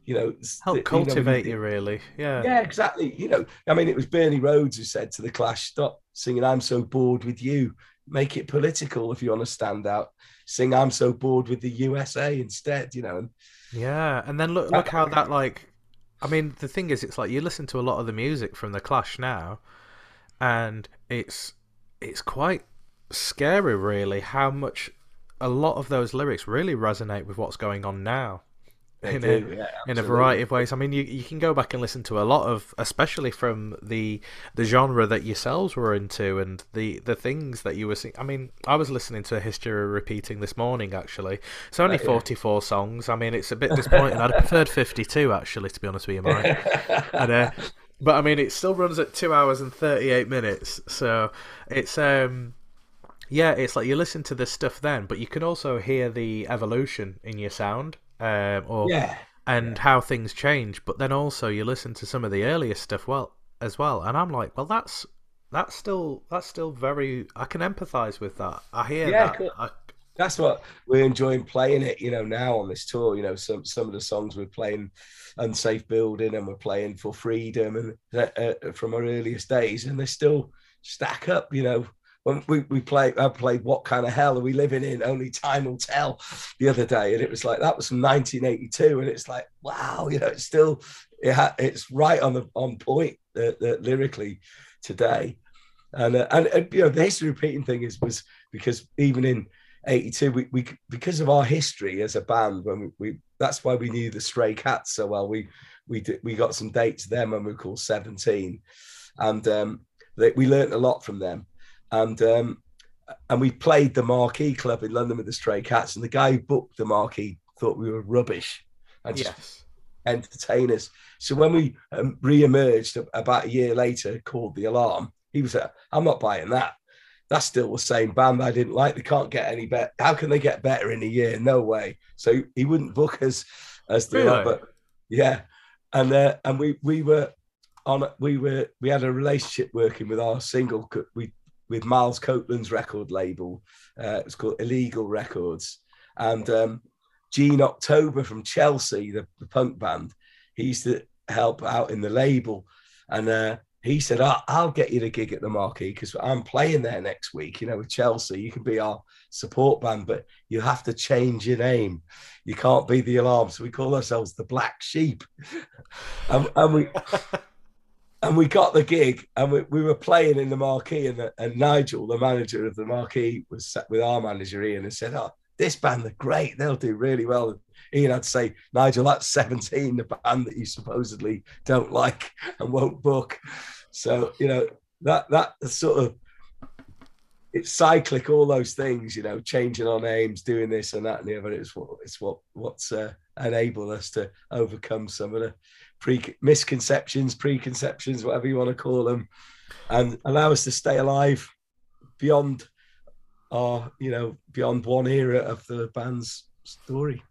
you know,
Help cultivate
you-
you, really. Yeah.
Yeah, exactly. You know, I mean, it was Bernie Rhodes who said to the Clash, "Stop singing I'm so bored with you. Make it political if you want to stand out. Sing I'm so bored with the USA instead." You know, and
Yeah, and then look look how that like I mean the thing is it's like you listen to a lot of the music from the Clash now and it's it's quite scary really how much a lot of those lyrics really resonate with what's going on now
they
in
do,
a,
yeah,
in a variety of ways. I mean, you you can go back and listen to a lot of, especially from the the genre that yourselves were into and the the things that you were seeing. I mean, I was listening to a History of Repeating this morning. Actually, it's only
Oh, yeah.
forty four songs. I mean, it's a bit disappointing. I'd have preferred fifty two actually, to be honest with you, Mike. and, uh, but I mean, it still runs at two hours and thirty eight minutes. So it's um. Yeah, it's like you listen to this stuff then, but you can also hear the evolution in your sound, um, or
yeah,
and how things change. But then also you listen to some of the earlier stuff well as well, and I'm like, well, that's that's still that's still very. I can empathise with that. I hear
Yeah,
that.
cool.
I,
that's what we're enjoying playing it. You know, now on this tour, you know, some some of the songs we're playing, "Unsafe Building," and we're playing "For Freedom," and uh, uh, from our earliest days, and they still stack up. You know, when we we play, I played "What Kind of Hell Are We Living In?" Only time will tell. The other day, and it was like that was from 1982, and it's like, wow, you know, it's still it ha- it's right on the on point uh, uh, lyrically today. And, uh, and and you know the history repeating thing is was because even in 82 we, we because of our history as a band when we, we that's why we knew the stray cats so well we we did, we got some dates then when we were called 17 and um they, we learned a lot from them and um and we played the marquee club in london with the stray cats and the guy who booked the marquee thought we were rubbish and just
yes.
entertain us. So when we um, re-emerged about a year later, called the Alarm, he was like, "I'm not buying that. That's still the same band I didn't like. They can't get any better. How can they get better in a year? No way." So he wouldn't book us as the
Really?
but yeah, and uh, and we we were on we were we had a relationship working with our single we with Miles Copeland's record label. Uh, it was called Illegal Records, and um, Gene October from Chelsea, the, the punk band, he used to help out in the label, and uh, he said, "I'll, I'll get you the gig at the Marquee because I'm playing there next week. You know, with Chelsea, you can be our support band, but you have to change your name. You can't be the Alarm. So we call ourselves the Black Sheep, and, and we." And we got the gig, and we, we were playing in the marquee, and, and Nigel, the manager of the marquee, was sat with our manager Ian and said, "Oh, this band are great. They'll do really well." Ian had to say, "Nigel, that's 17, the band that you supposedly don't like and won't book." So you know that that sort of it's cyclic, all those things, you know, changing our names, doing this and that and the other. It's what it's what what's uh, enabled us to overcome some of the pre misconceptions, preconceptions, whatever you want to call them, and allow us to stay alive beyond our, you know, beyond one era of the band's story.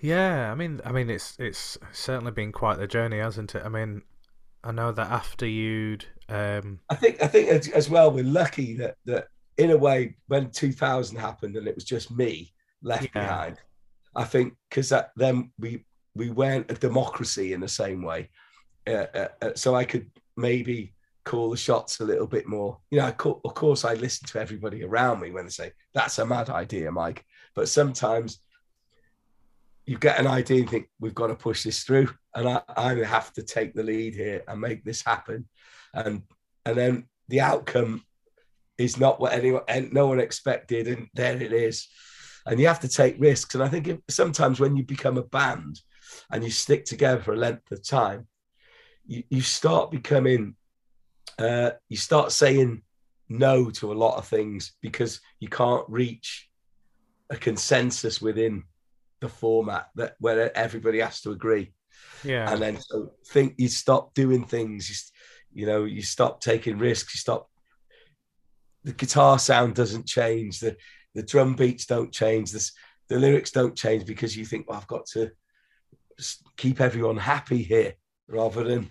Yeah, I mean, I mean, it's it's certainly been quite the journey, hasn't it? I mean, I know that after you'd, um,
I think I think as, well we're lucky that that in a way when 2000 happened and it was just me left
Yeah.
behind. I think because that then we we weren't a democracy in the same way, uh, uh, uh, so I could maybe call the shots a little bit more. You know, of cour- of course I listen to everybody around me when they say that's a mad idea, Mike, but sometimes you get an idea and think we've got to push this through, and I, I have to take the lead here and make this happen, and and then the outcome is not what anyone no one expected, and there it is, and you have to take risks. And I think if, sometimes when you become a band and you stick together for a length of time, you, you start becoming, uh, you start saying no to a lot of things because you can't reach a consensus within the format that where everybody has to agree.
Yeah.
And then so think you stop doing things, you, you know, you stop taking risks, you stop the guitar sound doesn't change, the the drum beats don't change, this the lyrics don't change because you think, well, I've got to keep everyone happy here rather than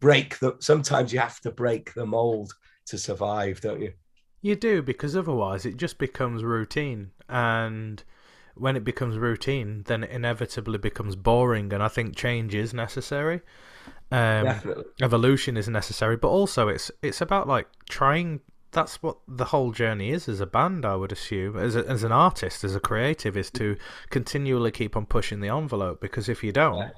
break the sometimes you have to break the mold to survive, don't you?
You do because otherwise it just becomes routine, and when it becomes routine, then it inevitably becomes boring. And I think change is necessary. Um,
Definitely.
Evolution is necessary, but also it's it's about like trying. That's what the whole journey is as a band, I would assume, as a, as an artist, as a creative, is to continually keep on pushing the envelope. Because if you don't,
Yeah.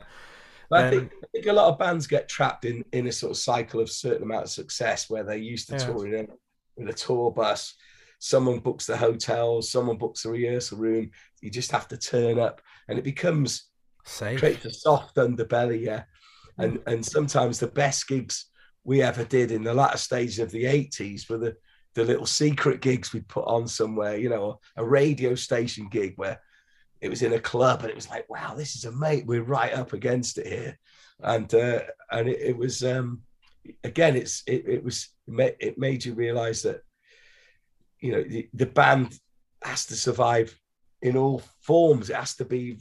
But I think I think a lot of bands get trapped in in a sort of cycle of certain amount of success where they're used to
Yeah.
touring in with a tour bus. Someone books the hotels, someone books the rehearsal room. You just have to turn up, and it becomes
safe.
creates a soft underbelly, yeah. And mm. and sometimes the best gigs we ever did in the latter stages of the 80s were the the little secret gigs we'd put on somewhere, you know, a radio station gig where it was in a club and it was like, wow, this is a mate. We're right up against it here. And uh, and it, it was um again, it's it, it was it made you realize that you know the, the band has to survive in all forms. It has to be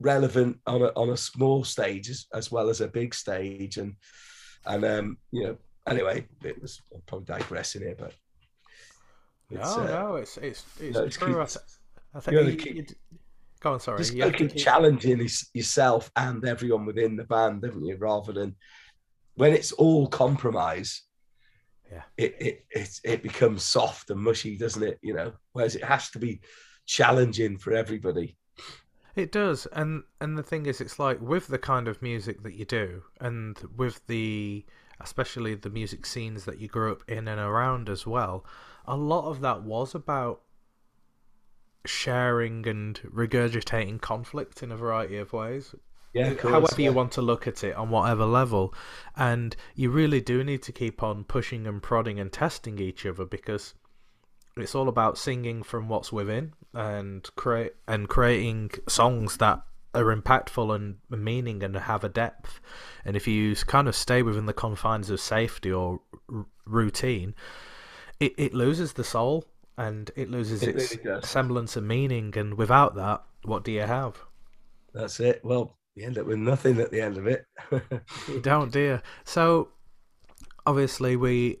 relevant on a on a small stage as, as well as a big stage. And and um, you know, anyway, it was I'm probably digressing here, but it's,
no,
uh,
no, it's it's it's
no, it's
true. I,
keep-
I think you-
keep-
you- go on. Sorry,
just
you have
gotta
to
keep
keep-
challenging his- yourself and everyone within the band, haven't you? Rather than when it's all compromise,
Yeah.
it it it, it becomes soft and mushy, doesn't it? You know, whereas it has to be challenging for everybody.
It does, and and the thing is, it's like with the kind of music that you do, and with the especially the music scenes that you grew up in and around as well. A lot of that was about sharing and regurgitating conflict in a variety of ways.
Yeah, of course,
however you want to look at it on whatever level and you really do need to keep on pushing and prodding and testing each other because it's all about singing from what's within and create and creating songs that are impactful and meaning and have a depth and if you kind of stay within the confines of safety or r- routine it, it loses the soul and it loses
It
its
really
semblance of meaning and without that what do you have
That's it. Well, you end up with nothing at the end of it.
You don't, dear. So, obviously, we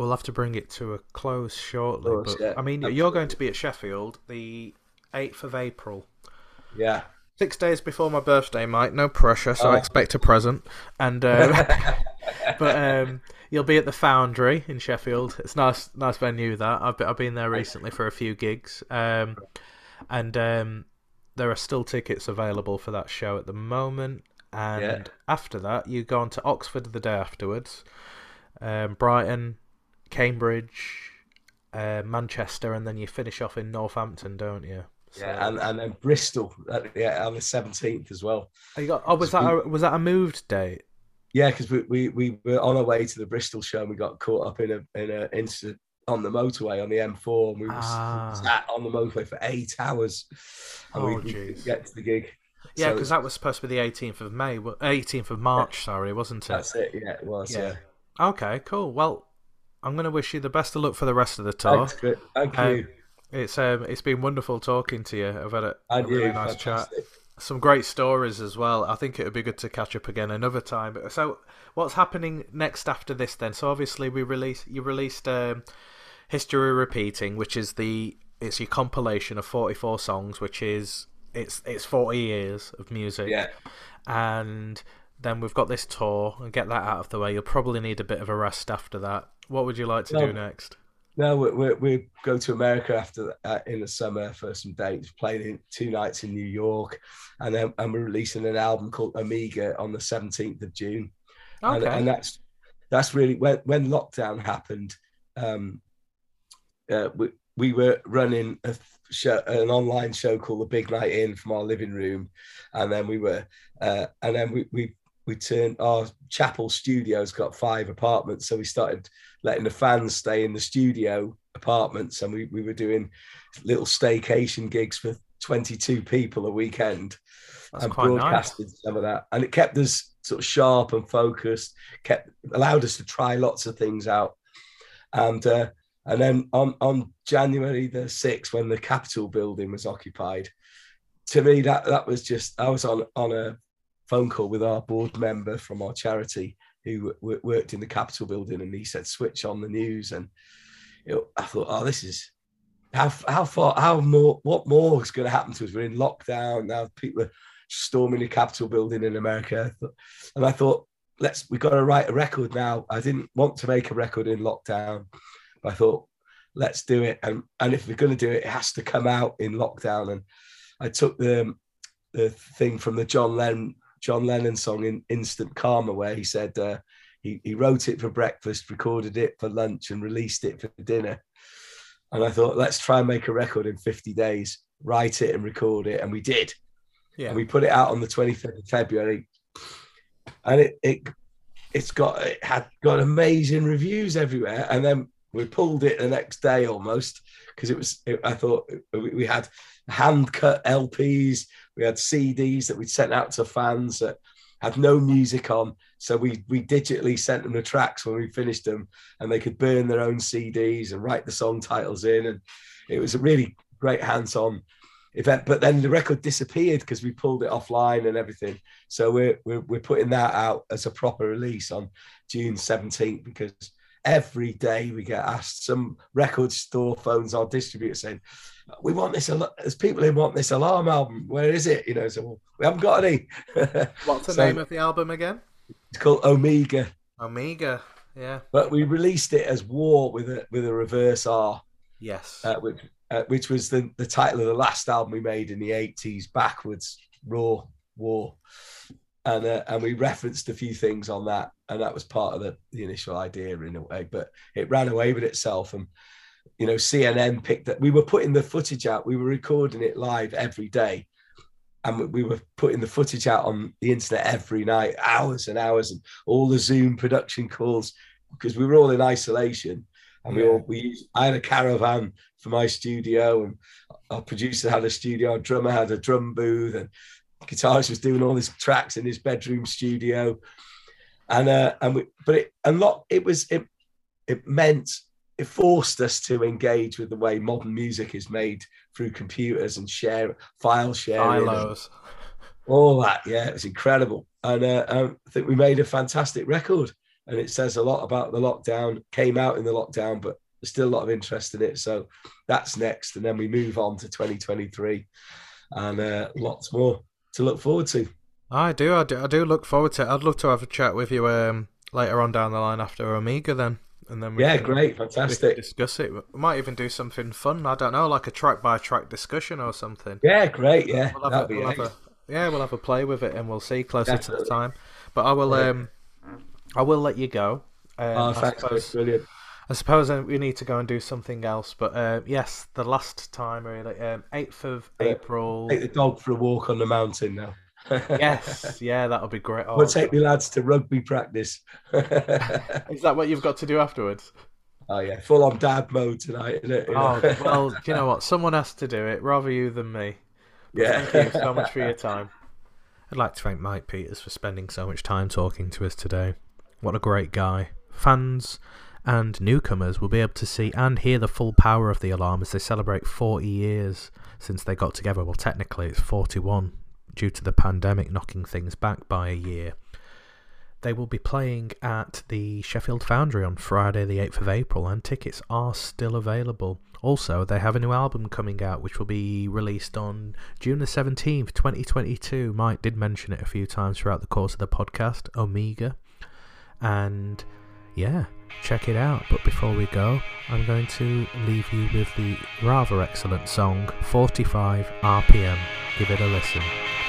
will have to bring it to a close shortly.
course,
but
yeah,
I mean, you're going to be at Sheffield the eighth of April,
yeah.
six days before my birthday, Mike. No pressure, so
Oh.
I expect a present. And uh, but um, you'll be at the Foundry in Sheffield. It's nice, nice venue. That I've been, I've been there recently for a few gigs. Um, and um, there are still tickets available for that show at the moment. And
Yeah.
after that, you go on to Oxford the day afterwards, um, Brighton, Cambridge, uh, Manchester, and then you finish off in Northampton, don't you? So-
Yeah, and, and then Bristol, uh, yeah, on the seventeenth as well.
Oh, you got, oh, was that a, was that a moved date?
Yeah, because we, we we were on our way to the Bristol show and we got caught up in a in an incident on the motorway on the M4 and we were
Ah.
sat on the motorway for eight hours and we,
Oh,
we couldn't get to the gig.
Yeah,
So
because that was supposed to be the 18th of May, 18th of March, sorry, wasn't it?
that's it. Yeah, it was. Yeah.
Okay, cool. Well, I'm going to wish you the best of luck for the rest of the tour.
Thanks, Thank
Um,
you.
It's um, it's been wonderful talking to you. I've had a, a really
you.
nice chat. Some great stories as well. I think it would be good to catch up again another time. So, what's happening next after this then? So, obviously, we release you released um, History Repeating, which is the it's your compilation of 44 songs, which is it's it's 40 years of music.
Yeah.
and then we've got this tour and get that out of the way. You'll probably need a bit of a rest after that. What would you like to do next?
no, we, we, we go to America after uh, in the summer for some dates, playing two nights in New York, and then and we're releasing an album called Omega on the seventeenth of June.
Okay.
And, and that's that's really when when lockdown happened. Um, uh, we we were running a show, an online show called The Big Night In from our living room, and then we were, uh, and then we we we turned our chapel studios got five apartments, so we started letting the fans stay in the studio apartments, and we we were doing little staycation gigs for twenty two people a weekend,
That's
and
quite nice.
broadcasted some of that, and it kept us sort of sharp and focused, kept allowed us to try lots of things out, and. Uh, and then on, on January the 6th, when the Capitol building was occupied, to me, that, that was just, I was on, on a phone call with our board member from our charity who w- worked in the Capitol building, and he said, switch on the news. And you know, I thought, oh, this is how, how far, how more, what more is going to happen to us? We're in lockdown now, people are storming the Capitol building in America. And I thought, let's, we've got to write a record now. I didn't want to make a record in lockdown. I thought, let's do it. And and if we're going to do it, it has to come out in lockdown. And I took the the thing from the John Lennon John Lennon song in Instant Karma, where he said uh, he he wrote it for breakfast, recorded it for lunch, and released it for dinner. And I thought, let's try and make a record in 50 days, write it and record it, and we did.
Yeah.
And we put it out on the 25th of February, and it it it's got it had got amazing reviews everywhere. And then we pulled it the next day almost because it was it, i thought we, we had hand cut lps we had cds that we'd sent out to fans that had no music on. So we we digitally sent them the tracks when we finished them and they could burn their own cds and write the song titles in and it was a really great hands-on event. But then the record disappeared because we pulled it offline and everything. So we're, we're we're putting that out as a proper release on june 17th because every day we get asked some record store phones our distributor saying we want this al- there's people who want this alarm album where is it you know so well, we haven't got any
What's the
So-
name of the album again?
it's called omega
Omega. Yeah.
but we released it as war with a with a reverse r
Yes.
uh, which uh, which was the the title of the last album we made in the 80s backwards raw war and uh, and we referenced a few things on that and that was part of the, the initial idea in a way but it ran away with itself and you know cnn picked that we were putting the footage out we were recording it live every day. And we- we were putting the footage out on the internet every night hours and hours and all the zoom production calls because we were all in isolation. And we all we used, i had a caravan for my studio and our producer had a studio our drummer had a drum booth and guitarist was doing all his tracks in his bedroom studio. And uh and we but it and lot it was it it meant it forced us to engage with the way modern music is made through computers and share file sharing all that. Yeah it was incredible. And uh, um, i think we made a fantastic record. And it says a lot about the lockdown came out in the lockdown but there's still a lot of interest in it. So that's next. And then we move on to 2023 and uh, lots more to look forward to.
I do, I do, I do look forward to it. I'd love to have a chat with you um, later on down the line after Omega, then, and then we
yeah great fantastic
discuss it. We might even do something fun. I don't know, like a track by track discussion or something.
yeah great yeah
We'll have,
that'd
a,
be
we'll have
nice.
a, yeah, we'll have a play with it, and we'll see closer to the time. But I will,
Yeah.
um, I will let you go. Um,
oh
I
thanks
suppose-
brilliant
I suppose we need to go and do something else. But uh, yes, the last time really, um, eighth of
Yeah.
April.
take the dog for a walk on the mountain now
yes, yeah, that'll be great. Oh,
we'll take the lads to rugby practice
Is that what you've got to do afterwards?
oh yeah full on dad mode tonight isn't it? You know?
Oh well, you know what? Someone has to do it, rather you than me.
yeah
Thank you so much for your time. I'd like to thank Mike Peters for spending so much time talking to us today. What a great guy. Fans and newcomers will be able to see and hear the full power of the alarm as they celebrate 40 years since they got together. Well, technically, it's 41 due to the pandemic knocking things back by a year. They will be playing at the Sheffield Foundry on Friday, the 8th of April, and tickets are still available. Also, they have a new album coming out which will be released on June the 17th, 2022. Mike did mention it a few times throughout the course of the podcast Omega. And yeah, check it out. But before we go, I'm going to leave you with the rather excellent song 45 RPM. Give it a listen.